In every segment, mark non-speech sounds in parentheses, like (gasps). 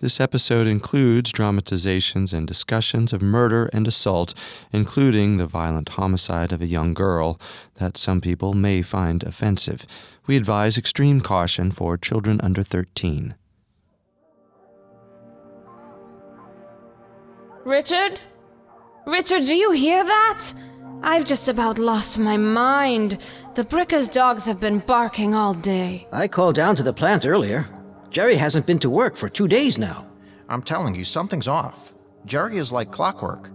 This episode includes dramatizations and discussions of murder and assault, including the violent homicide of a young girl that some people may find offensive. We advise extreme caution for children under 13. Richard? Richard, do you hear that? I've just about lost my mind. The Bricca's dogs have been barking all day. I called down to the plant earlier. Jerry hasn't been to work for two days now. I'm telling you, something's off. Jerry is like clockwork.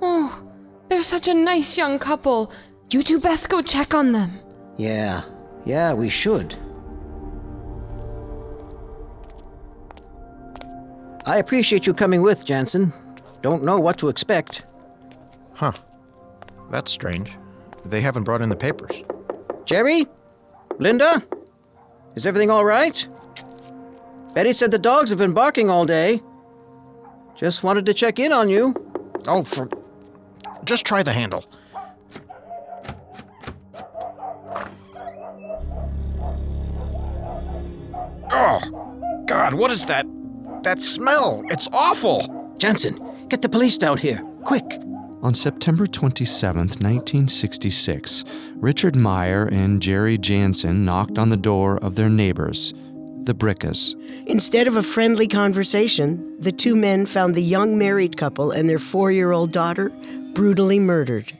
Oh, they're such a nice young couple. You two best go check on them. Yeah, yeah, we should. I appreciate you coming with, Jansen. Don't know what to expect. Huh. That's strange. They haven't brought in the papers. Jerry? Linda? Is everything all right? Betty said the dogs have been barking all day. Just wanted to check in on you. Oh, for. Just try the handle. Oh, God, what is that? That smell. It's awful. Jansen, get the police down here. Quick. On September 27, 1966, Richard Meyer and Jerry Jansen knocked on the door of their neighbors, the Briccas. Instead of a friendly conversation, the two men found the young married couple and their four year old daughter brutally murdered.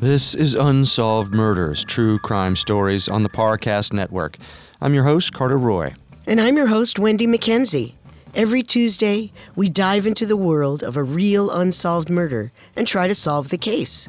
This is Unsolved Murders, true crime stories on the Parcast Network. I'm your host, Carter Roy. And I'm your host, Wendy McKenzie. Every Tuesday, we dive into the world of a real unsolved murder and try to solve the case.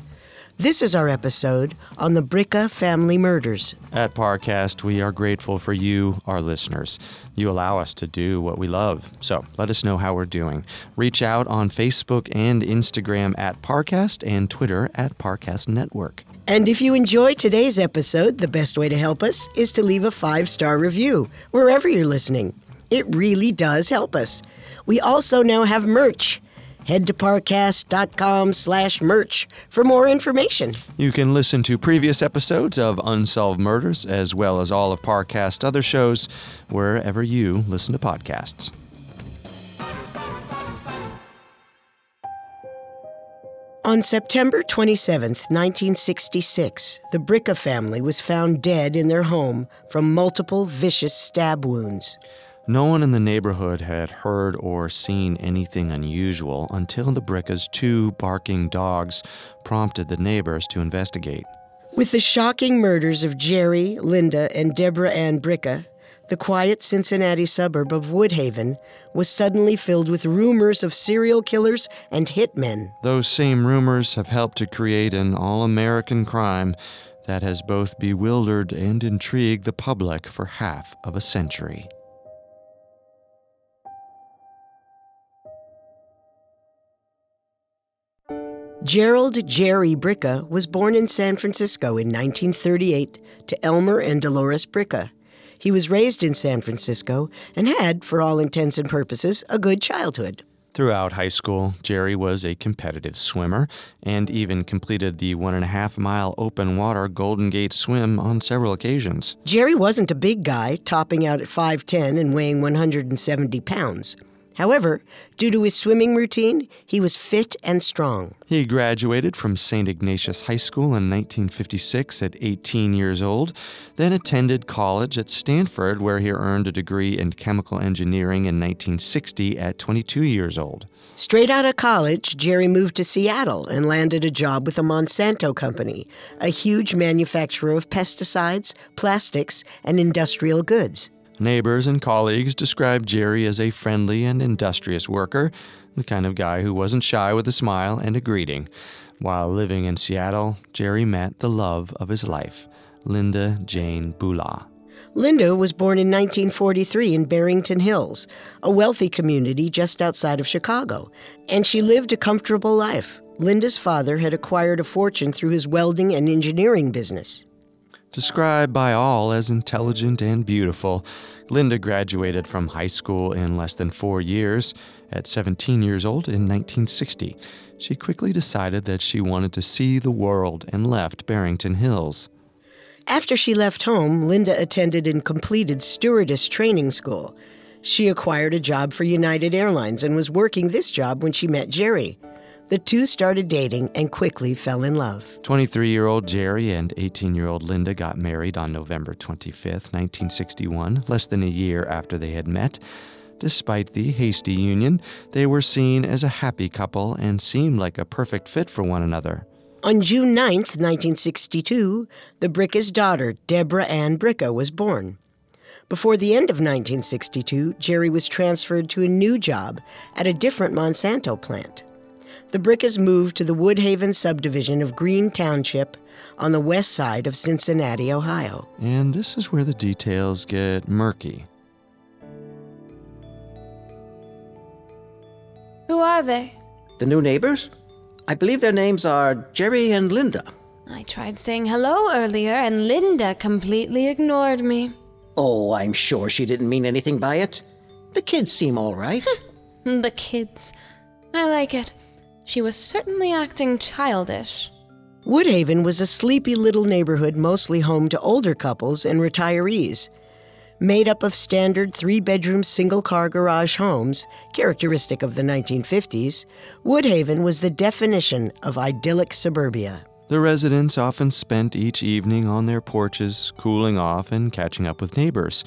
This is our episode on the Bricca family murders. At Parcast, we are grateful for you, our listeners. You allow us to do what we love. So let us know how we're doing. Reach out on Facebook and Instagram at Parcast and Twitter at Parcast Network. And if you enjoy today's episode, the best way to help us is to leave a five star review wherever you're listening. It really does help us. We also now have merch. Head to parcast.com slash merch for more information. You can listen to previous episodes of Unsolved Murders as well as all of Parcast's other shows wherever you listen to podcasts. On September 27, 1966, the Bricca family was found dead in their home from multiple vicious stab wounds. No one in the neighborhood had heard or seen anything unusual until the Bricca's two barking dogs prompted the neighbors to investigate. With the shocking murders of Jerry, Linda, and Deborah Ann Bricca, the quiet Cincinnati suburb of Woodhaven was suddenly filled with rumors of serial killers and hitmen. Those same rumors have helped to create an all American crime that has both bewildered and intrigued the public for half of a century. Gerald Jerry Bricca was born in San Francisco in 1938 to Elmer and Dolores Bricca. He was raised in San Francisco and had, for all intents and purposes, a good childhood. Throughout high school, Jerry was a competitive swimmer and even completed the one and a half mile open water Golden Gate swim on several occasions. Jerry wasn't a big guy, topping out at 5'10 and weighing 170 pounds. However, due to his swimming routine, he was fit and strong. He graduated from St. Ignatius High School in 1956 at 18 years old, then attended college at Stanford, where he earned a degree in chemical engineering in 1960 at 22 years old. Straight out of college, Jerry moved to Seattle and landed a job with the Monsanto Company, a huge manufacturer of pesticides, plastics, and industrial goods. Neighbors and colleagues described Jerry as a friendly and industrious worker, the kind of guy who wasn't shy with a smile and a greeting. While living in Seattle, Jerry met the love of his life, Linda Jane Bula. Linda was born in 1943 in Barrington Hills, a wealthy community just outside of Chicago, and she lived a comfortable life. Linda's father had acquired a fortune through his welding and engineering business. Described by all as intelligent and beautiful, Linda graduated from high school in less than four years. At 17 years old in 1960, she quickly decided that she wanted to see the world and left Barrington Hills. After she left home, Linda attended and completed stewardess training school. She acquired a job for United Airlines and was working this job when she met Jerry. The two started dating and quickly fell in love. 23 year old Jerry and 18 year old Linda got married on November 25, 1961, less than a year after they had met. Despite the hasty union, they were seen as a happy couple and seemed like a perfect fit for one another. On June 9, 1962, the Bricca's daughter, Deborah Ann Bricca, was born. Before the end of 1962, Jerry was transferred to a new job at a different Monsanto plant. The Briccas moved to the Woodhaven subdivision of Green Township on the west side of Cincinnati, Ohio. And this is where the details get murky. Who are they? The new neighbors? I believe their names are Jerry and Linda. I tried saying hello earlier, and Linda completely ignored me. Oh, I'm sure she didn't mean anything by it. The kids seem all right. (laughs) The kids. I like it. She was certainly acting childish. Woodhaven was a sleepy little neighborhood mostly home to older couples and retirees. Made up of standard three bedroom single car garage homes, characteristic of the 1950s, Woodhaven was the definition of idyllic suburbia. The residents often spent each evening on their porches, cooling off and catching up with neighbors.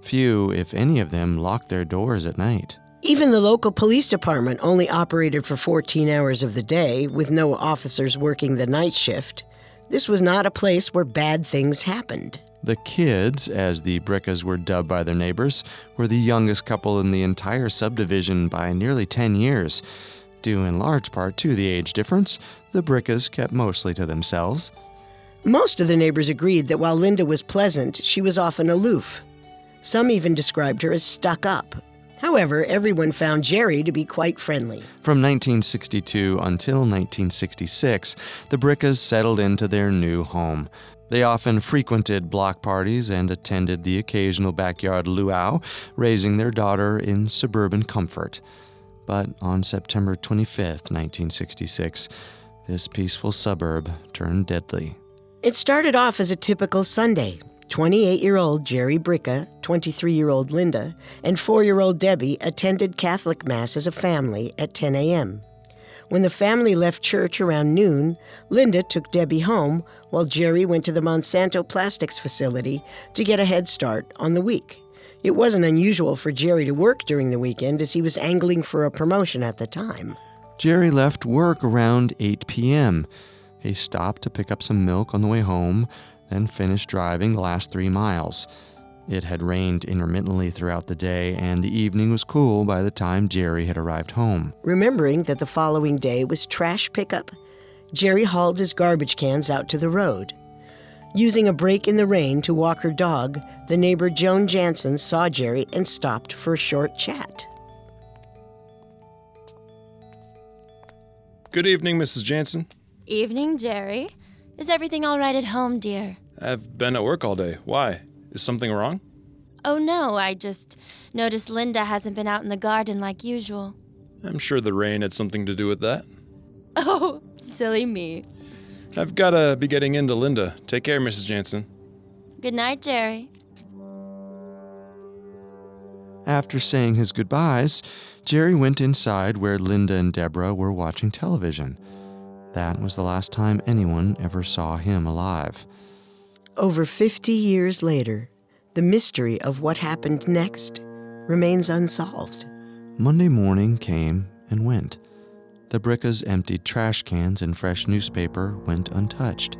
Few, if any of them, locked their doors at night. Even the local police department only operated for 14 hours of the day, with no officers working the night shift. This was not a place where bad things happened. The kids, as the Briccas were dubbed by their neighbors, were the youngest couple in the entire subdivision by nearly 10 years. Due in large part to the age difference, the Briccas kept mostly to themselves. Most of the neighbors agreed that while Linda was pleasant, she was often aloof. Some even described her as stuck up. However, everyone found Jerry to be quite friendly. From 1962 until 1966, the Briccas settled into their new home. They often frequented block parties and attended the occasional backyard luau, raising their daughter in suburban comfort. But on September 25, 1966, this peaceful suburb turned deadly. It started off as a typical Sunday. 28 year old Jerry Bricca, 23 year old Linda, and 4 year old Debbie attended Catholic Mass as a family at 10 a.m. When the family left church around noon, Linda took Debbie home while Jerry went to the Monsanto Plastics facility to get a head start on the week. It wasn't unusual for Jerry to work during the weekend as he was angling for a promotion at the time. Jerry left work around 8 p.m. He stopped to pick up some milk on the way home, then finished driving the last three miles. It had rained intermittently throughout the day, and the evening was cool by the time Jerry had arrived home. Remembering that the following day was trash pickup, Jerry hauled his garbage cans out to the road. Using a break in the rain to walk her dog, the neighbor Joan Jansen saw Jerry and stopped for a short chat. Good evening, Mrs. Jansen. Evening, Jerry. Is everything all right at home, dear? I've been at work all day. Why? Is something wrong? Oh, no, I just noticed Linda hasn't been out in the garden like usual. I'm sure the rain had something to do with that. (laughs) Oh, silly me. I've gotta be getting into Linda. Take care, Mrs. Jansen. Good night, Jerry. After saying his goodbyes, Jerry went inside where Linda and Deborah were watching television. That was the last time anyone ever saw him alive. Over 50 years later, the mystery of what happened next remains unsolved. Monday morning came and went. The Briccas emptied trash cans and fresh newspaper went untouched.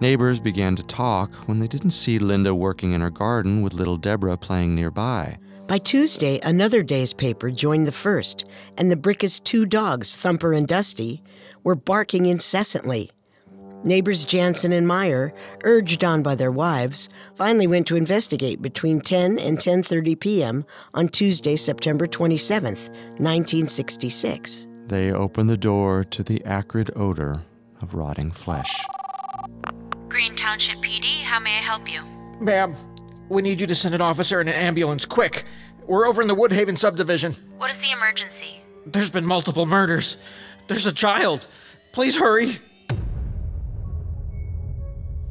Neighbors began to talk when they didn't see Linda working in her garden with little Deborah playing nearby. By Tuesday, another day's paper joined the first, and the Briccas' two dogs, Thumper and Dusty, were barking incessantly. Neighbors Jansen and Meyer, urged on by their wives, finally went to investigate between 10 and 10:30 p.m. on Tuesday, September 27th, 1966. They opened the door to the acrid odor of rotting flesh. Green Township PD, how may I help you? Ma'am, we need you to send an officer and an ambulance, quick. We're over in the Woodhaven subdivision. What is the emergency? There's been multiple murders. There's a child. Please hurry.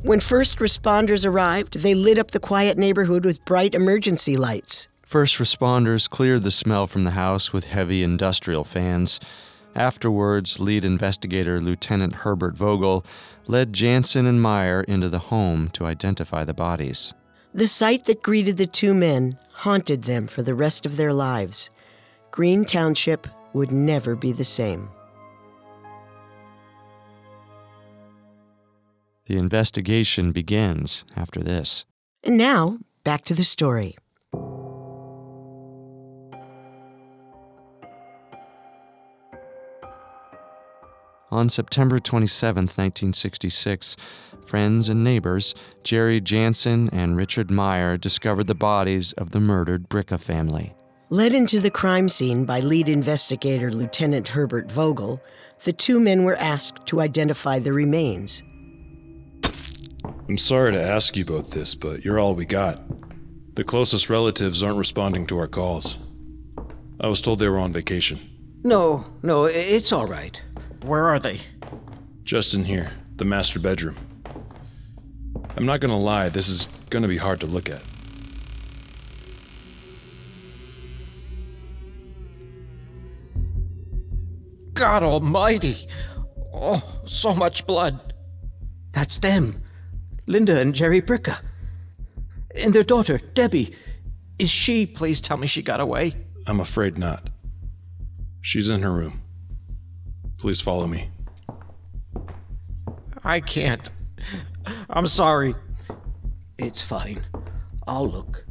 When first responders arrived, they lit up the quiet neighborhood with bright emergency lights. First responders cleared the smell from the house with heavy industrial fans. Afterwards, lead investigator Lieutenant Herbert Vogel led Jansen and Meyer into the home to identify the bodies. The sight that greeted the two men haunted them for the rest of their lives. Green Township would never be the same. The investigation begins after this. And now, back to the story. On September 27, 1966, friends and neighbors, Jerry Jansen and Richard Meyer, discovered the bodies of the murdered Bricca family. Led into the crime scene by lead investigator Lieutenant Herbert Vogel, the two men were asked to identify the remains. I'm sorry to ask you about this, but you're all we got. The closest relatives aren't responding to our calls. I was told they were on vacation. No, no, it's all right. Where are they? Just in here, the master bedroom. I'm not gonna lie, this is gonna be hard to look at. God almighty. Oh, so much blood. That's them. Linda and Jerry Bricca. And their daughter, Debbie. Is she, please tell me she got away? I'm afraid not. She's in her room. Please follow me. I can't. I'm sorry. It's fine. I'll look.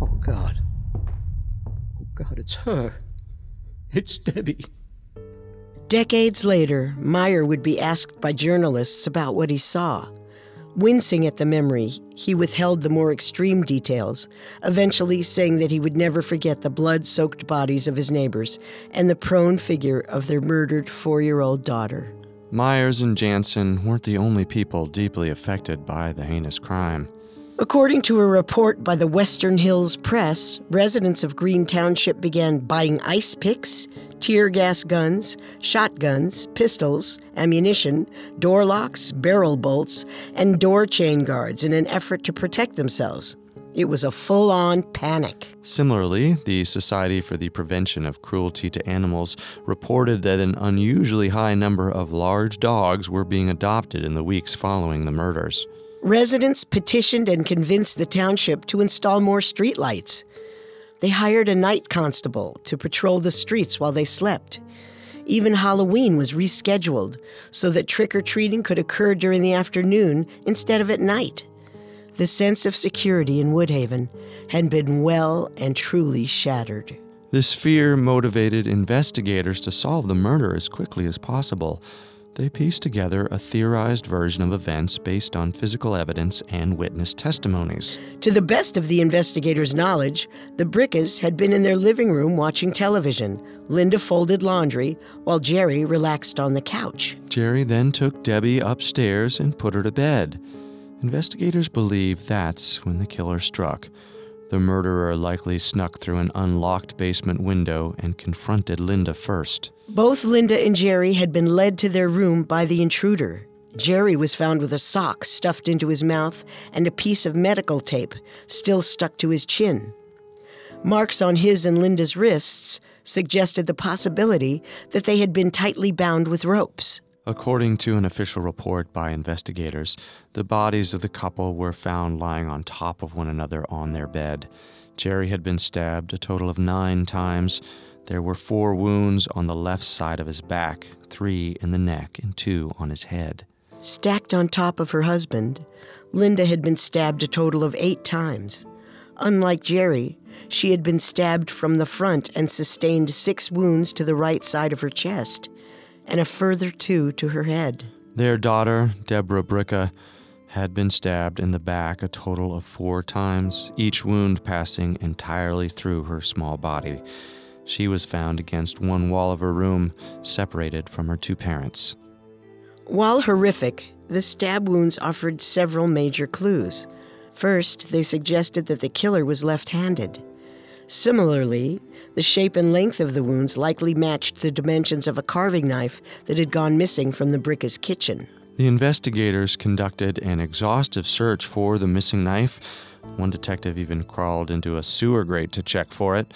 Oh, God. Oh, God, it's her. It's Debbie. Decades later, Meyer would be asked by journalists about what he saw. Wincing at the memory, he withheld the more extreme details, eventually saying that he would never forget the blood soaked bodies of his neighbors and the prone figure of their murdered four year old daughter. Myers and Jansen weren't the only people deeply affected by the heinous crime. According to a report by the Western Hills Press, residents of Green Township began buying ice picks, tear gas guns, shotguns, pistols, ammunition, door locks, barrel bolts, and door chain guards in an effort to protect themselves. It was a full on panic. Similarly, the Society for the Prevention of Cruelty to Animals reported that an unusually high number of large dogs were being adopted in the weeks following the murders. Residents petitioned and convinced the township to install more streetlights. They hired a night constable to patrol the streets while they slept. Even Halloween was rescheduled so that trick or treating could occur during the afternoon instead of at night. The sense of security in Woodhaven had been well and truly shattered. This fear motivated investigators to solve the murder as quickly as possible. They pieced together a theorized version of events based on physical evidence and witness testimonies. To the best of the investigators' knowledge, the Briccas had been in their living room watching television. Linda folded laundry while Jerry relaxed on the couch. Jerry then took Debbie upstairs and put her to bed. Investigators believe that's when the killer struck. The murderer likely snuck through an unlocked basement window and confronted Linda first. Both Linda and Jerry had been led to their room by the intruder. Jerry was found with a sock stuffed into his mouth and a piece of medical tape still stuck to his chin. Marks on his and Linda's wrists suggested the possibility that they had been tightly bound with ropes. According to an official report by investigators, the bodies of the couple were found lying on top of one another on their bed. Jerry had been stabbed a total of nine times. There were four wounds on the left side of his back, three in the neck, and two on his head. Stacked on top of her husband, Linda had been stabbed a total of eight times. Unlike Jerry, she had been stabbed from the front and sustained six wounds to the right side of her chest, and a further two to her head. Their daughter, Deborah Bricca, had been stabbed in the back a total of four times, each wound passing entirely through her small body. She was found against one wall of her room, separated from her two parents. While horrific, the stab wounds offered several major clues. First, they suggested that the killer was left handed. Similarly, the shape and length of the wounds likely matched the dimensions of a carving knife that had gone missing from the Bricca's kitchen. The investigators conducted an exhaustive search for the missing knife. One detective even crawled into a sewer grate to check for it.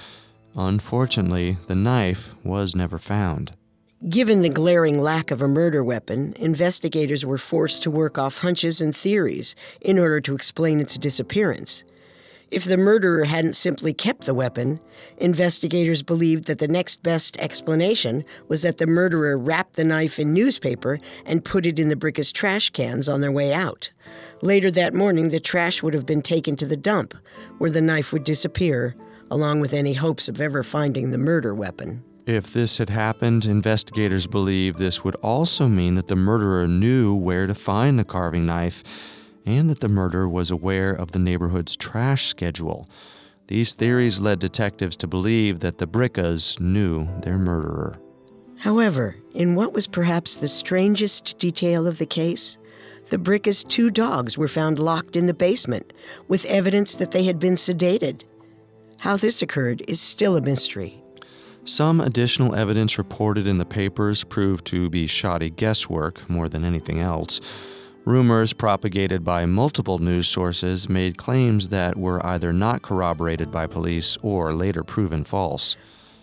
Unfortunately, the knife was never found. Given the glaring lack of a murder weapon, investigators were forced to work off hunches and theories in order to explain its disappearance. If the murderer hadn't simply kept the weapon, investigators believed that the next best explanation was that the murderer wrapped the knife in newspaper and put it in the Bricca's trash cans on their way out. Later that morning, the trash would have been taken to the dump, where the knife would disappear, along with any hopes of ever finding the murder weapon. If this had happened, investigators believe this would also mean that the murderer knew where to find the carving knife and that the murderer was aware of the neighborhood's trash schedule. These theories led detectives to believe that the Briccas knew their murderer. However, in what was perhaps the strangest detail of the case, the Briccas' two dogs were found locked in the basement with evidence that they had been sedated. How this occurred is still a mystery. Some additional evidence reported in the papers proved to be shoddy guesswork more than anything else. Rumors propagated by multiple news sources made claims that were either not corroborated by police or later proven false.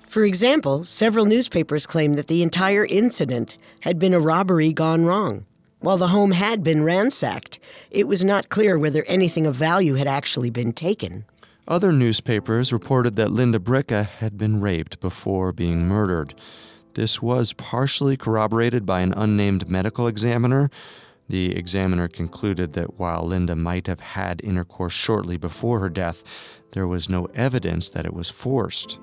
For example, several newspapers claimed that the entire incident had been a robbery gone wrong. While the home had been ransacked, it was not clear whether anything of value had actually been taken. Other newspapers reported that Linda Bricca had been raped before being murdered. This was partially corroborated by an unnamed medical examiner. The examiner concluded that while Linda might have had intercourse shortly before her death, there was no evidence that it was forced.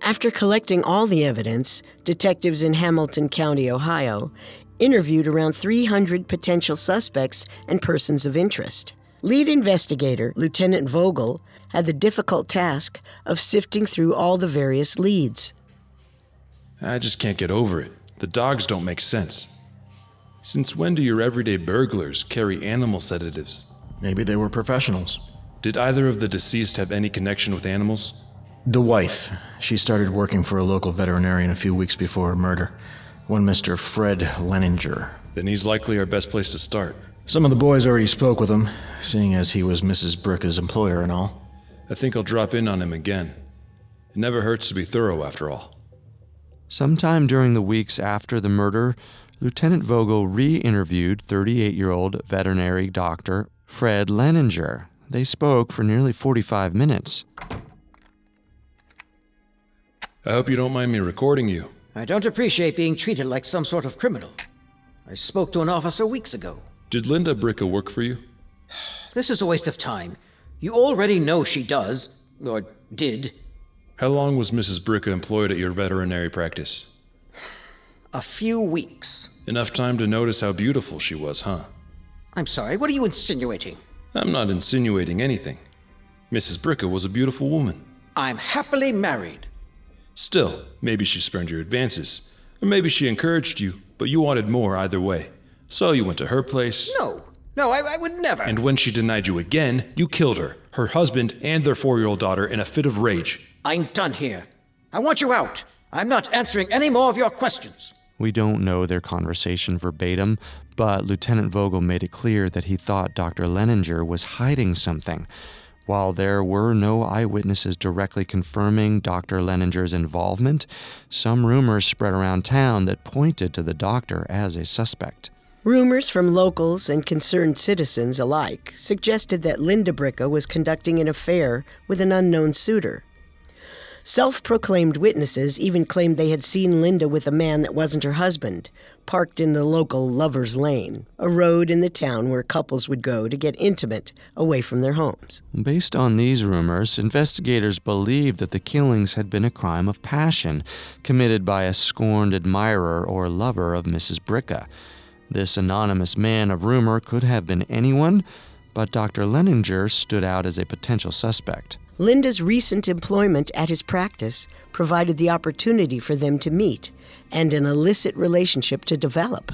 After collecting all the evidence, detectives in Hamilton County, Ohio, interviewed around 300 potential suspects and persons of interest. Lead investigator Lieutenant Vogel had the difficult task of sifting through all the various leads. I just can't get over it. The dogs don't make sense. Since when do your everyday burglars carry animal sedatives? Maybe they were professionals. Did either of the deceased have any connection with animals? The wife. She started working for a local veterinarian a few weeks before her murder. One Mr. Fred Leninger. Then he's likely our best place to start. Some of the boys already spoke with him, seeing as he was Mrs. Bricca's employer and all. I think I'll drop in on him again. It never hurts to be thorough, after all. Sometime during the weeks after the murder, Lieutenant Vogel re interviewed 38 year old veterinary doctor Fred Leninger. They spoke for nearly 45 minutes. I hope you don't mind me recording you. I don't appreciate being treated like some sort of criminal. I spoke to an officer weeks ago. Did Linda Bricca work for you? This is a waste of time. You already know she does, or did. How long was Mrs. Bricca employed at your veterinary practice? A few weeks. Enough time to notice how beautiful she was, huh? I'm sorry, what are you insinuating? I'm not insinuating anything. Mrs. Bricca was a beautiful woman. I'm happily married. Still, maybe she spurned your advances. Or maybe she encouraged you, but you wanted more either way. So you went to her place. No, no, I, I would never. And when she denied you again, you killed her, her husband, and their four year old daughter in a fit of rage. I'm done here. I want you out. I'm not answering any more of your questions. We don't know their conversation verbatim, but Lieutenant Vogel made it clear that he thought Dr. Leninger was hiding something. While there were no eyewitnesses directly confirming Dr. Leninger's involvement, some rumors spread around town that pointed to the doctor as a suspect. Rumors from locals and concerned citizens alike suggested that Linda Bricca was conducting an affair with an unknown suitor. Self proclaimed witnesses even claimed they had seen Linda with a man that wasn't her husband, parked in the local Lover's Lane, a road in the town where couples would go to get intimate away from their homes. Based on these rumors, investigators believed that the killings had been a crime of passion committed by a scorned admirer or lover of Mrs. Bricca. This anonymous man of rumor could have been anyone, but Dr. Leninger stood out as a potential suspect. Linda's recent employment at his practice provided the opportunity for them to meet and an illicit relationship to develop.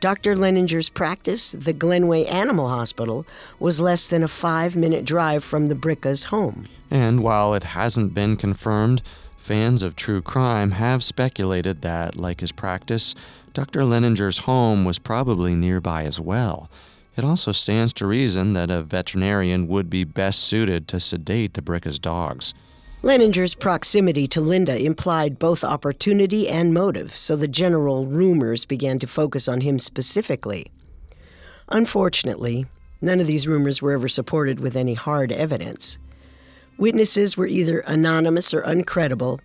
Dr. Leninger's practice, the Glenway Animal Hospital, was less than a five minute drive from the Briccas' home. And while it hasn't been confirmed, fans of true crime have speculated that, like his practice, Dr. Leninger's home was probably nearby as well. It also stands to reason that a veterinarian would be best suited to sedate the Bricca's dogs. Leninger's proximity to Linda implied both opportunity and motive, so the general rumors began to focus on him specifically. Unfortunately, none of these rumors were ever supported with any hard evidence. Witnesses were either anonymous or uncredible,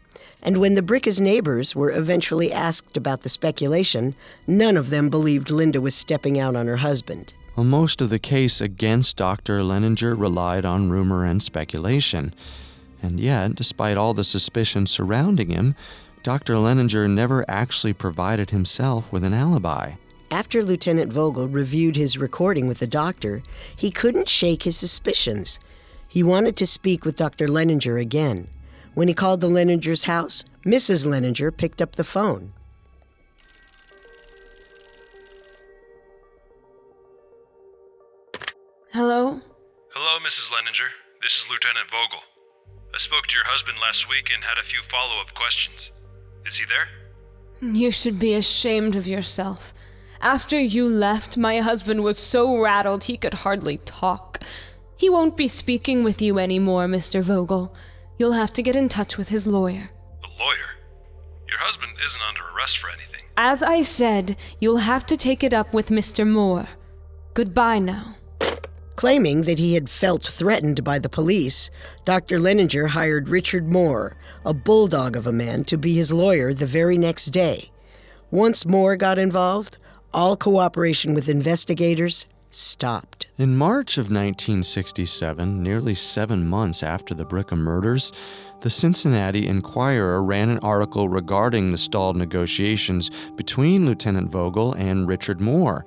and when the Bricca's neighbors were eventually asked about the speculation, none of them believed Linda was stepping out on her husband. Well, most of the case against Dr. Leninger relied on rumor and speculation. And yet, despite all the suspicion surrounding him, Dr. Leninger never actually provided himself with an alibi. After Lieutenant Vogel reviewed his recording with the doctor, he couldn't shake his suspicions. He wanted to speak with Dr. Leninger again. When he called the Leningers' house, Mrs. Leninger picked up the phone. Hello? Hello, Mrs. Leninger. This is Lieutenant Vogel. I spoke to your husband last week and had a few follow up questions. Is he there? You should be ashamed of yourself. After you left, my husband was so rattled he could hardly talk. He won't be speaking with you anymore, Mr. Vogel. You'll have to get in touch with his lawyer. A lawyer? Your husband isn't under arrest for anything. As I said, you'll have to take it up with Mr. Moore. Goodbye now. Claiming that he had felt threatened by the police, Dr. Leninger hired Richard Moore, a bulldog of a man, to be his lawyer the very next day. Once Moore got involved, all cooperation with investigators stopped. In March of 1967, nearly seven months after the Bricca murders, the Cincinnati Enquirer ran an article regarding the stalled negotiations between Lieutenant Vogel and Richard Moore.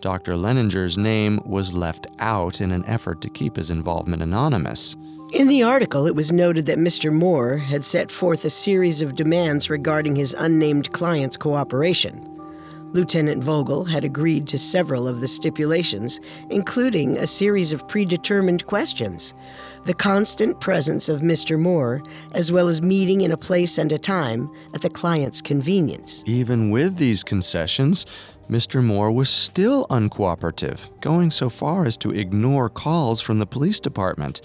Dr. Leninger's name was left out in an effort to keep his involvement anonymous. In the article, it was noted that Mr. Moore had set forth a series of demands regarding his unnamed client's cooperation. Lieutenant Vogel had agreed to several of the stipulations, including a series of predetermined questions, the constant presence of Mr. Moore, as well as meeting in a place and a time at the client's convenience. Even with these concessions, Mr. Moore was still uncooperative, going so far as to ignore calls from the police department.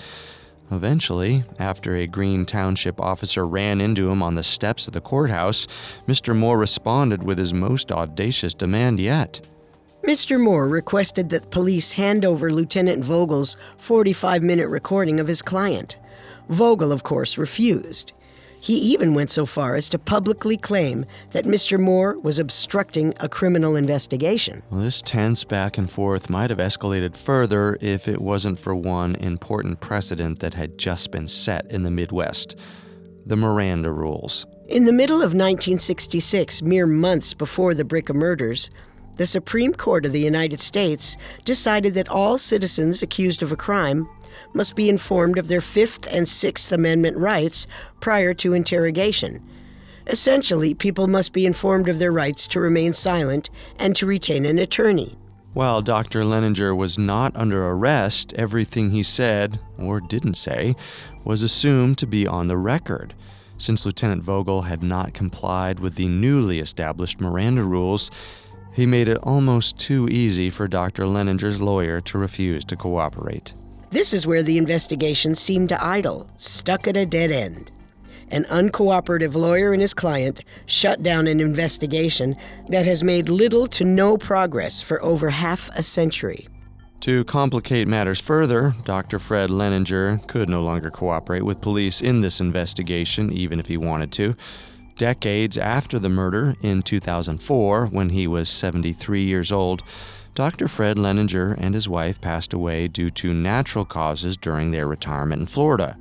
Eventually, after a Green Township officer ran into him on the steps of the courthouse, Mr. Moore responded with his most audacious demand yet. Mr. Moore requested that police hand over Lieutenant Vogel's 45 minute recording of his client. Vogel, of course, refused. He even went so far as to publicly claim that Mr. Moore was obstructing a criminal investigation. Well, this tense back and forth might have escalated further if it wasn't for one important precedent that had just been set in the Midwest the Miranda rules. In the middle of 1966, mere months before the Bricca murders, the Supreme Court of the United States decided that all citizens accused of a crime must be informed of their Fifth and Sixth Amendment rights prior to interrogation. Essentially, people must be informed of their rights to remain silent and to retain an attorney. While Dr. Leninger was not under arrest, everything he said, or didn't say, was assumed to be on the record. Since Lieutenant Vogel had not complied with the newly established Miranda rules, he made it almost too easy for Dr. Leninger's lawyer to refuse to cooperate. This is where the investigation seemed to idle, stuck at a dead end. An uncooperative lawyer and his client shut down an investigation that has made little to no progress for over half a century. To complicate matters further, Dr. Fred Leninger could no longer cooperate with police in this investigation, even if he wanted to. Decades after the murder, in 2004, when he was 73 years old, Dr. Fred Leninger and his wife passed away due to natural causes during their retirement in Florida.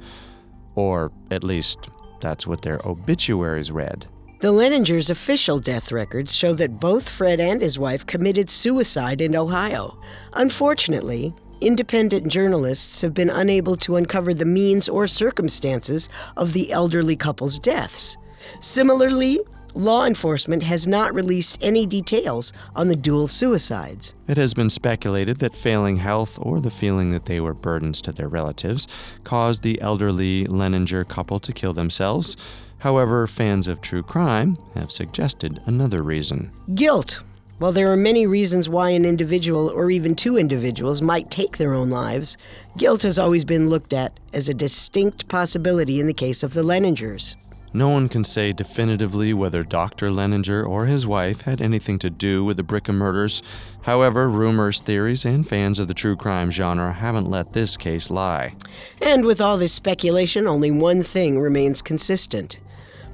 Or, at least, that's what their obituaries read. The Leningers' official death records show that both Fred and his wife committed suicide in Ohio. Unfortunately, independent journalists have been unable to uncover the means or circumstances of the elderly couple's deaths. Similarly, law enforcement has not released any details on the dual suicides. It has been speculated that failing health or the feeling that they were burdens to their relatives caused the elderly Leninger couple to kill themselves. However, fans of true crime have suggested another reason. Guilt. While there are many reasons why an individual or even two individuals might take their own lives, guilt has always been looked at as a distinct possibility in the case of the Leningers. No one can say definitively whether Dr. Leninger or his wife had anything to do with the Bricca murders. However, rumors, theories, and fans of the true crime genre haven't let this case lie. And with all this speculation, only one thing remains consistent.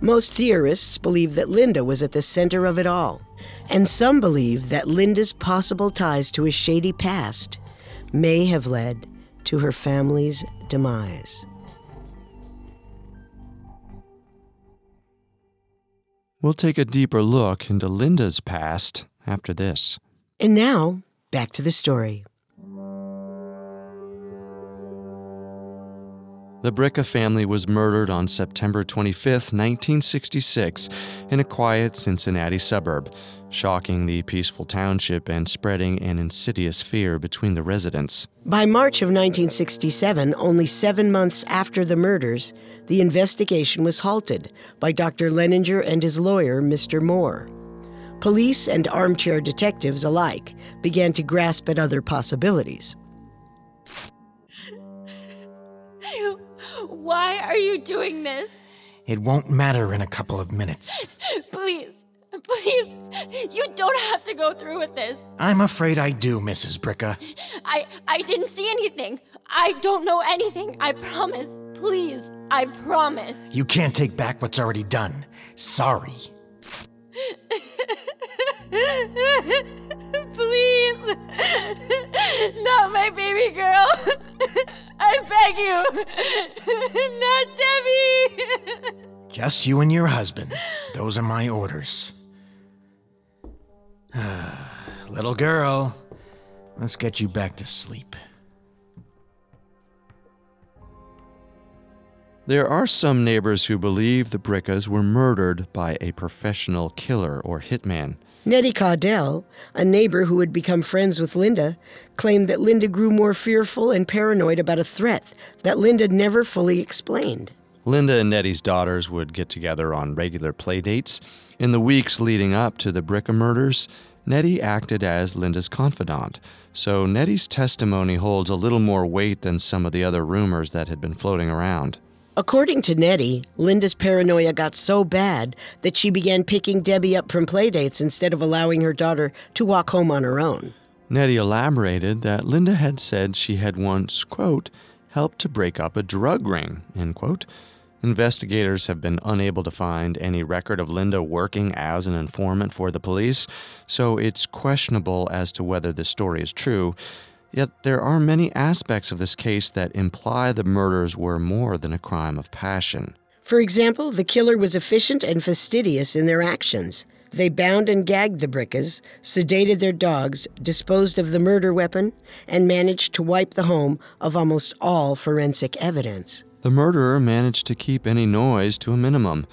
Most theorists believe that Linda was at the center of it all. And some believe that Linda's possible ties to a shady past may have led to her family's demise. We'll take a deeper look into Linda's past after this. And now, back to the story. The Bricca family was murdered on September 25, 1966, in a quiet Cincinnati suburb, shocking the peaceful township and spreading an insidious fear between the residents. By March of 1967, only seven months after the murders, the investigation was halted by Dr. Leninger and his lawyer, Mr. Moore. Police and armchair detectives alike began to grasp at other possibilities. (laughs) Why are you doing this? It won't matter in a couple of minutes. (laughs) Please, please, you don't have to go through with this. I'm afraid I do, Mrs. Bricca. I I didn't see anything. I don't know anything. I promise. Please, I promise. You can't take back what's already done. Sorry. (laughs) Please. Not my baby girl. (laughs) I beg you. (laughs) Not Debbie. Just you and your husband. Those are my orders. (sighs) Little girl, let's get you back to sleep. There are some neighbors who believe the Briccas were murdered by a professional killer or hitman. Nettie Caudell, a neighbor who had become friends with Linda, claimed that Linda grew more fearful and paranoid about a threat that Linda never fully explained. Linda and Nettie's daughters would get together on regular play dates. In the weeks leading up to the Bricca murders, Nettie acted as Linda's confidant, so Nettie's testimony holds a little more weight than some of the other rumors that had been floating around. According to Nettie, Linda's paranoia got so bad that she began picking Debbie up from playdates instead of allowing her daughter to walk home on her own. Nettie elaborated that Linda had said she had once, quote, helped to break up a drug ring, end quote. Investigators have been unable to find any record of Linda working as an informant for the police, so it's questionable as to whether this story is true. Yet there are many aspects of this case that imply the murders were more than a crime of passion. For example, the killer was efficient and fastidious in their actions. They bound and gagged the Briccas, sedated their dogs, disposed of the murder weapon, and managed to wipe the home of almost all forensic evidence. The murderer managed to keep any noise to a minimum,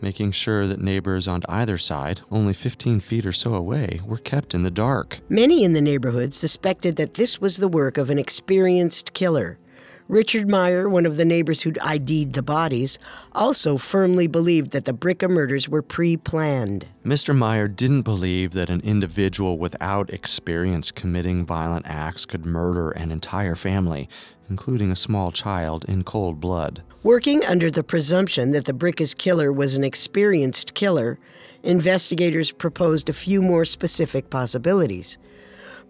making sure that neighbors on either side, only 15 feet or so away, were kept in the dark. Many in the neighborhood suspected that this was the work of an experienced killer. Richard Meyer, one of the neighbors who'd ID'd the bodies, also firmly believed that the Bricca murders were pre planned. Mr. Meyer didn't believe that an individual without experience committing violent acts could murder an entire family, including a small child, in cold blood. Working under the presumption that the Bricca's killer was an experienced killer, investigators proposed a few more specific possibilities.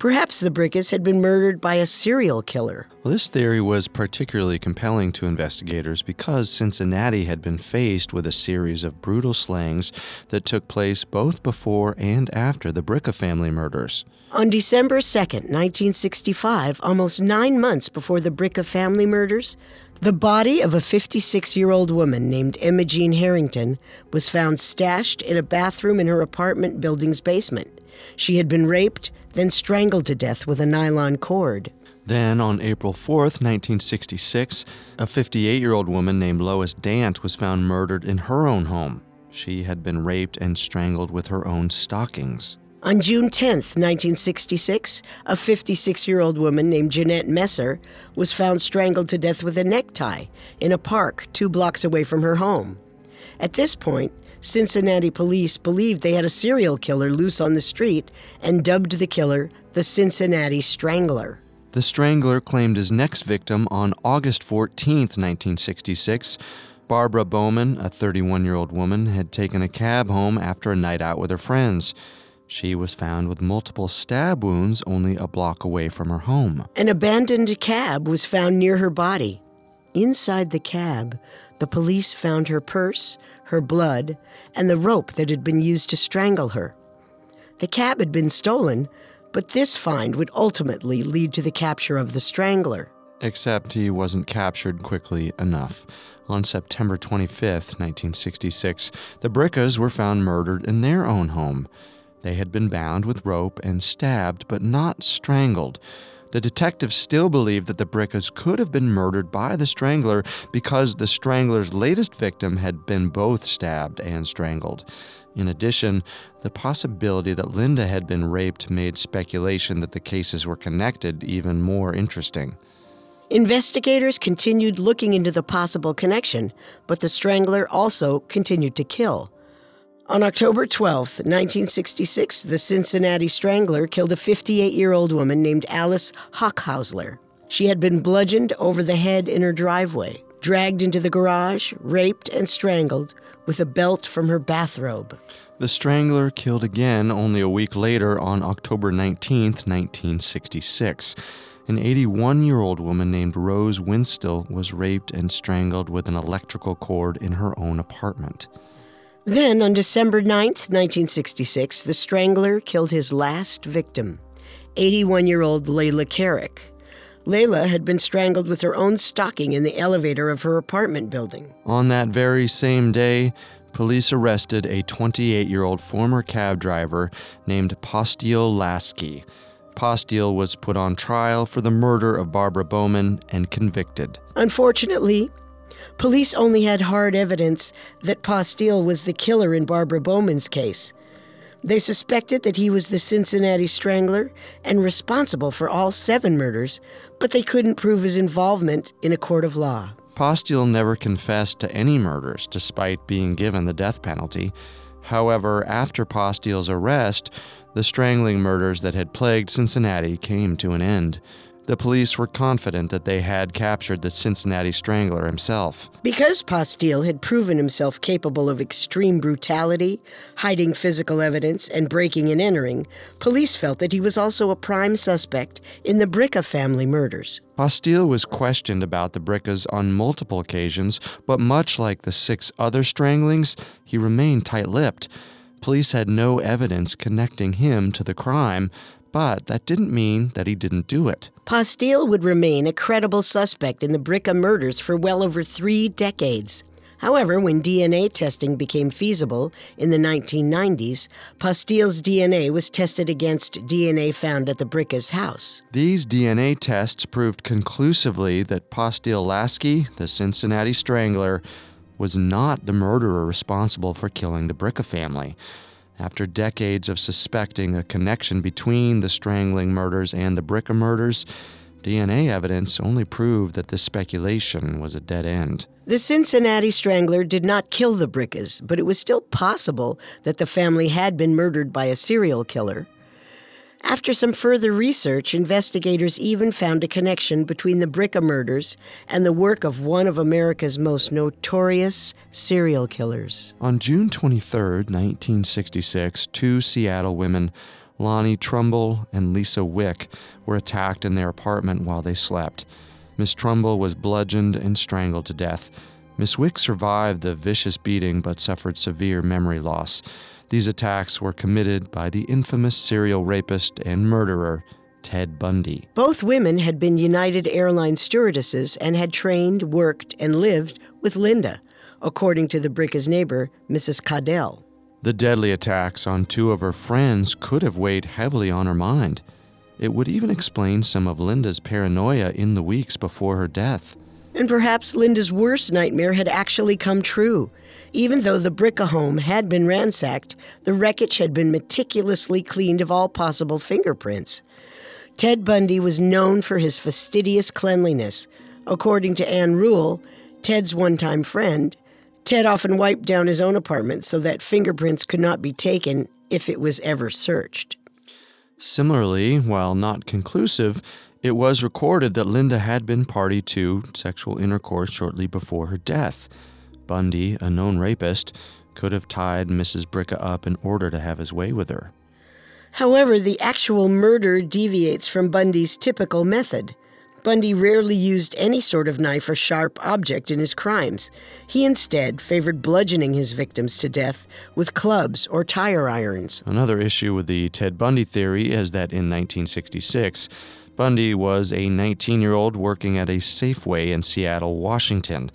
Perhaps the Briccas had been murdered by a serial killer. Well, this theory was particularly compelling to investigators because Cincinnati had been faced with a series of brutal slayings that took place both before and after the Bricca family murders. On December 2nd, 1965, almost nine months before the Bricca family murders, the body of a 56 year old woman named Imogene Harrington was found stashed in a bathroom in her apartment building's basement. She had been raped, then strangled to death with a nylon cord. Then, on April 4, 1966, a 58 year old woman named Lois Dant was found murdered in her own home. She had been raped and strangled with her own stockings. On June 10, 1966, a 56 year old woman named Jeanette Messer was found strangled to death with a necktie in a park two blocks away from her home. At this point, Cincinnati police believed they had a serial killer loose on the street and dubbed the killer the Cincinnati Strangler. The Strangler claimed his next victim on August 14, 1966. Barbara Bowman, a 31 year old woman, had taken a cab home after a night out with her friends. She was found with multiple stab wounds only a block away from her home. An abandoned cab was found near her body. Inside the cab, the police found her purse, her blood, and the rope that had been used to strangle her. The cab had been stolen, but this find would ultimately lead to the capture of the strangler. Except he wasn't captured quickly enough. On September 25, 1966, the Briccas were found murdered in their own home. They had been bound with rope and stabbed, but not strangled. The detectives still believed that the Briccas could have been murdered by the strangler because the strangler's latest victim had been both stabbed and strangled. In addition, the possibility that Linda had been raped made speculation that the cases were connected even more interesting. Investigators continued looking into the possible connection, but the strangler also continued to kill. On October 12, 1966, the Cincinnati Strangler killed a 58 year old woman named Alice Hochhausler. She had been bludgeoned over the head in her driveway, dragged into the garage, raped, and strangled with a belt from her bathrobe. The Strangler killed again only a week later on October 19, 1966. An 81 year old woman named Rose Winstill was raped and strangled with an electrical cord in her own apartment. Then, on December 9th, 1966, the strangler killed his last victim, 81 year old Layla Carrick. Layla had been strangled with her own stocking in the elevator of her apartment building. On that very same day, police arrested a 28 year old former cab driver named Posteal Laskey. Posteal was put on trial for the murder of Barbara Bowman and convicted. Unfortunately, Police only had hard evidence that Posteal was the killer in Barbara Bowman's case. They suspected that he was the Cincinnati Strangler and responsible for all seven murders, but they couldn't prove his involvement in a court of law. Posteal never confessed to any murders despite being given the death penalty. However, after Posteal's arrest, the strangling murders that had plagued Cincinnati came to an end. The police were confident that they had captured the Cincinnati Strangler himself. Because Posteal had proven himself capable of extreme brutality, hiding physical evidence, and breaking and entering, police felt that he was also a prime suspect in the Bricca family murders. Posteal was questioned about the Briccas on multiple occasions, but much like the six other stranglings, he remained tight lipped. Police had no evidence connecting him to the crime, but that didn't mean that he didn't do it. Posteal would remain a credible suspect in the Bricca murders for well over three decades. However, when DNA testing became feasible in the 1990s, Posteal's DNA was tested against DNA found at the Bricca's house. These DNA tests proved conclusively that Posteal Laskey, the Cincinnati Strangler, was not the murderer responsible for killing the Bricca family. After decades of suspecting a connection between the strangling murders and the Bricca murders, DNA evidence only proved that this speculation was a dead end. The Cincinnati Strangler did not kill the Briccas, but it was still possible that the family had been murdered by a serial killer. After some further research, investigators even found a connection between the Bricca murders and the work of one of America's most notorious serial killers. On June 23, 1966, two Seattle women, Lonnie Trumbull and Lisa Wick, were attacked in their apartment while they slept. Miss Trumbull was bludgeoned and strangled to death. Miss Wick survived the vicious beating but suffered severe memory loss. These attacks were committed by the infamous serial rapist and murderer, Ted Bundy. Both women had been United Airlines stewardesses and had trained, worked, and lived with Linda, according to the Bricca's neighbor, Mrs. Caudell. The deadly attacks on two of her friends could have weighed heavily on her mind. It would even explain some of Linda's paranoia in the weeks before her death. And perhaps Linda's worst nightmare had actually come true. Even though the Bricca home had been ransacked, the wreckage had been meticulously cleaned of all possible fingerprints. Ted Bundy was known for his fastidious cleanliness. According to Ann Rule, Ted's one time friend, Ted often wiped down his own apartment so that fingerprints could not be taken if it was ever searched. Similarly, while not conclusive, it was recorded that Linda had been party to sexual intercourse shortly before her death. Bundy, a known rapist, could have tied Mrs. Bricca up in order to have his way with her. However, the actual murder deviates from Bundy's typical method. Bundy rarely used any sort of knife or sharp object in his crimes. He instead favored bludgeoning his victims to death with clubs or tire irons. Another issue with the Ted Bundy theory is that in 1966, Bundy was a 19 year old working at a Safeway in Seattle, Washington.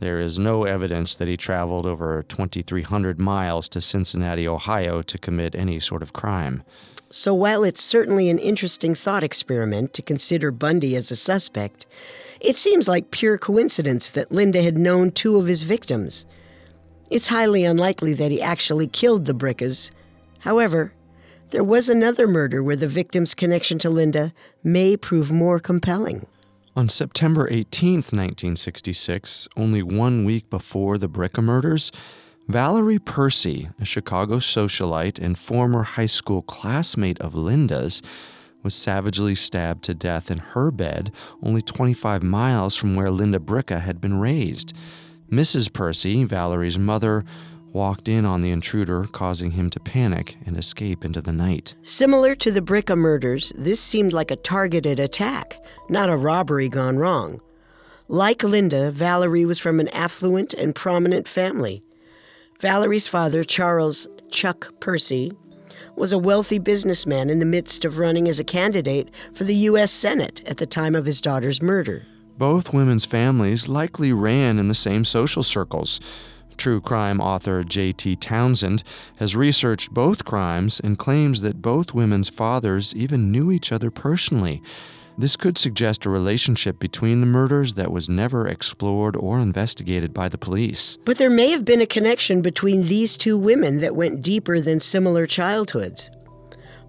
There is no evidence that he traveled over 2,300 miles to Cincinnati, Ohio to commit any sort of crime. So while it's certainly an interesting thought experiment to consider Bundy as a suspect, it seems like pure coincidence that Linda had known two of his victims. It's highly unlikely that he actually killed the Briccas. However, there was another murder where the victim's connection to Linda may prove more compelling. On September 18, 1966, only one week before the Bricca murders, Valerie Percy, a Chicago socialite and former high school classmate of Linda's, was savagely stabbed to death in her bed only 25 miles from where Linda Bricca had been raised. Mrs. Percy, Valerie's mother, walked in on the intruder, causing him to panic and escape into the night. Similar to the Bricca murders, this seemed like a targeted attack, not a robbery gone wrong. Like Linda, Valerie was from an affluent and prominent family. Valerie's father, Charles Chuck Percy, was a wealthy businessman in the midst of running as a candidate for the U.S. Senate at the time of his daughter's murder. Both women's families likely ran in the same social circles. True crime author J.T. Townsend has researched both crimes and claims that both women's fathers even knew each other personally. This could suggest a relationship between the murders that was never explored or investigated by the police. But there may have been a connection between these two women that went deeper than similar childhoods.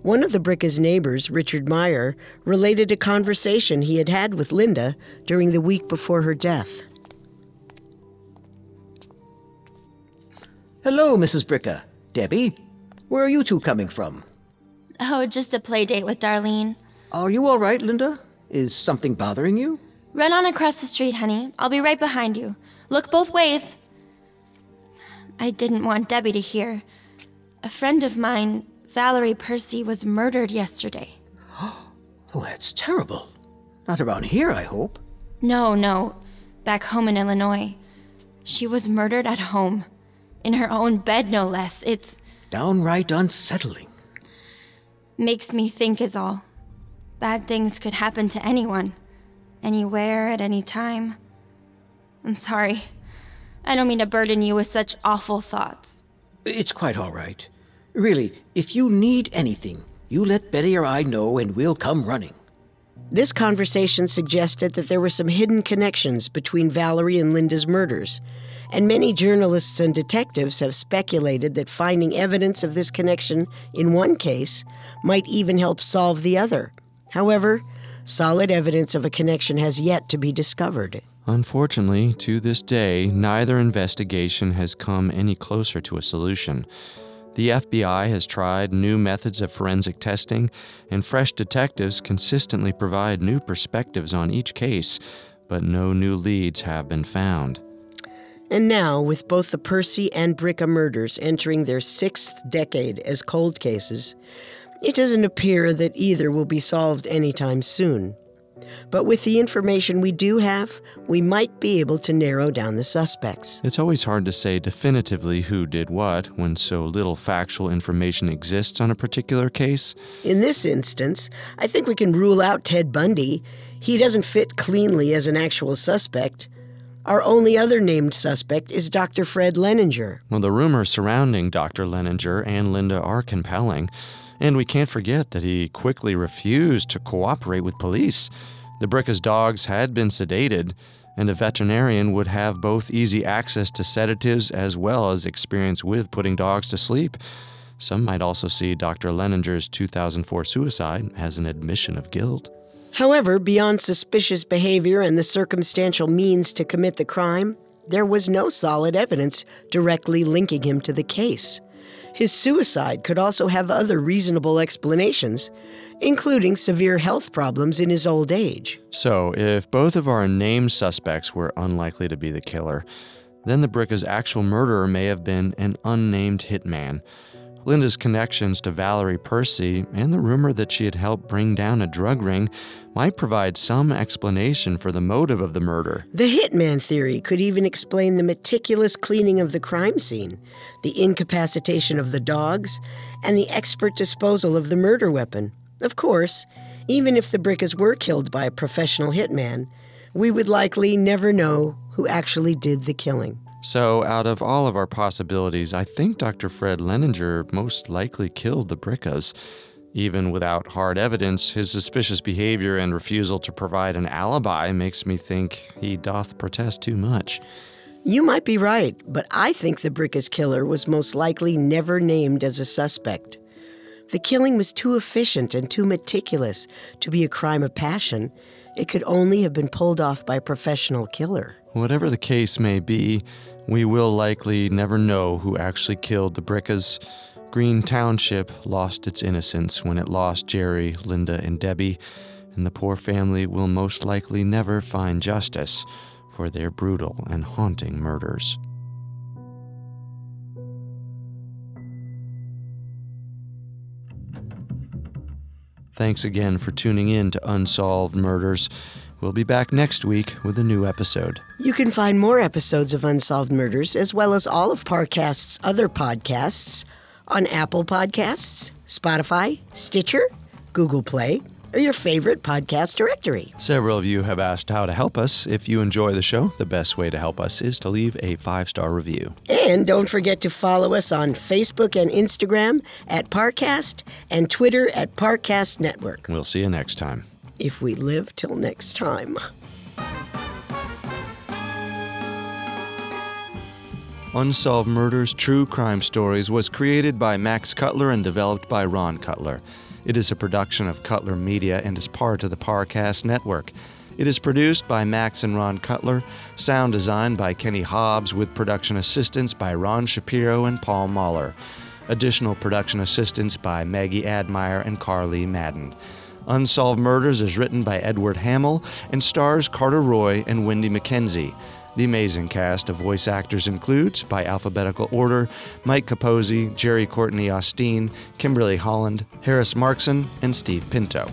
One of the Bricca's neighbors, Richard Meyer, related a conversation he had had with Linda during the week before her death. Hello, Mrs. Bricca. Debbie, where are you two coming from? Oh, just a play date with Darlene. Are you all right, Linda? Is something bothering you? Run on across the street, honey. I'll be right behind you. Look both ways. I didn't want Debbie to hear. A friend of mine, Valerie Percy, was murdered yesterday. (gasps) Oh, that's terrible. Not around here, I hope. No, no. Back home in Illinois. She was murdered at home. In her own bed, no less. It's. Downright unsettling. Makes me think, is all. Bad things could happen to anyone, anywhere, at any time. I'm sorry. I don't mean to burden you with such awful thoughts. It's quite all right. Really, if you need anything, you let Betty or I know and we'll come running. This conversation suggested that there were some hidden connections between Valerie and Linda's murders, and many journalists and detectives have speculated that finding evidence of this connection in one case might even help solve the other. However, solid evidence of a connection has yet to be discovered. Unfortunately, to this day, neither investigation has come any closer to a solution. The FBI has tried new methods of forensic testing, and fresh detectives consistently provide new perspectives on each case, but no new leads have been found. And now, with both the Percy and Bricca murders entering their sixth decade as cold cases, it doesn't appear that either will be solved anytime soon. But with the information we do have, we might be able to narrow down the suspects. It's always hard to say definitively who did what when so little factual information exists on a particular case. In this instance, I think we can rule out Ted Bundy. He doesn't fit cleanly as an actual suspect. Our only other named suspect is Dr. Fred Leninger. Well, the rumors surrounding Dr. Leninger and Linda are compelling. And we can't forget that he quickly refused to cooperate with police. The Bricca's dogs had been sedated, and a veterinarian would have both easy access to sedatives as well as experience with putting dogs to sleep. Some might also see Dr. Leninger's 2004 suicide as an admission of guilt. However, beyond suspicious behavior and the circumstantial means to commit the crime, there was no solid evidence directly linking him to the case. His suicide could also have other reasonable explanations, including severe health problems in his old age. So, if both of our named suspects were unlikely to be the killer, then the Bricca's actual murderer may have been an unnamed hitman Linda's connections to Valerie Percy and the rumor that she had helped bring down a drug ring might provide some explanation for the motive of the murder. The hitman theory could even explain the meticulous cleaning of the crime scene, the incapacitation of the dogs, and the expert disposal of the murder weapon. Of course, even if the Briccas were killed by a professional hitman, we would likely never know who actually did the killing. So, out of all of our possibilities, I think Dr. Fred Leninger most likely killed the Briccas. Even without hard evidence, his suspicious behavior and refusal to provide an alibi makes me think he doth protest too much. You might be right, but I think the Briccas killer was most likely never named as a suspect. The killing was too efficient and too meticulous to be a crime of passion. It could only have been pulled off by a professional killer. Whatever the case may be, we will likely never know who actually killed the Briccas. Green Township lost its innocence when it lost Jerry, Linda, and Debbie, and the poor family will most likely never find justice for their brutal and haunting murders. Thanks again for tuning in to Unsolved Murders. We'll be back next week with a new episode. You can find more episodes of Unsolved Murders, as well as all of Parcast's other podcasts, on Apple Podcasts, Spotify, Stitcher, Google Play, or your favorite podcast directory. Several of you have asked how to help us. If you enjoy the show, the best way to help us is to leave a five star review. And don't forget to follow us on Facebook and Instagram at Parcast and Twitter at Parcast Network. We'll see you next time if we live till next time. Unsolved Murders True Crime Stories was created by Max Cutler and developed by Ron Cutler. It is a production of Cutler Media and is part of the Parcast Network. It is produced by Max and Ron Cutler, sound designed by Kenny Hobbs, with production assistance by Ron Shapiro and Paul Mahler. Additional production assistance by Maggie Admire and Carly Madden. Unsolved Murders is written by Edward Hamill and stars Carter Roy and Wendy McKenzie. The amazing cast of voice actors includes, by alphabetical order, Mike Capozzi, Jerry Courtney Austin, Kimberly Holland, Harris Markson, and Steve Pinto.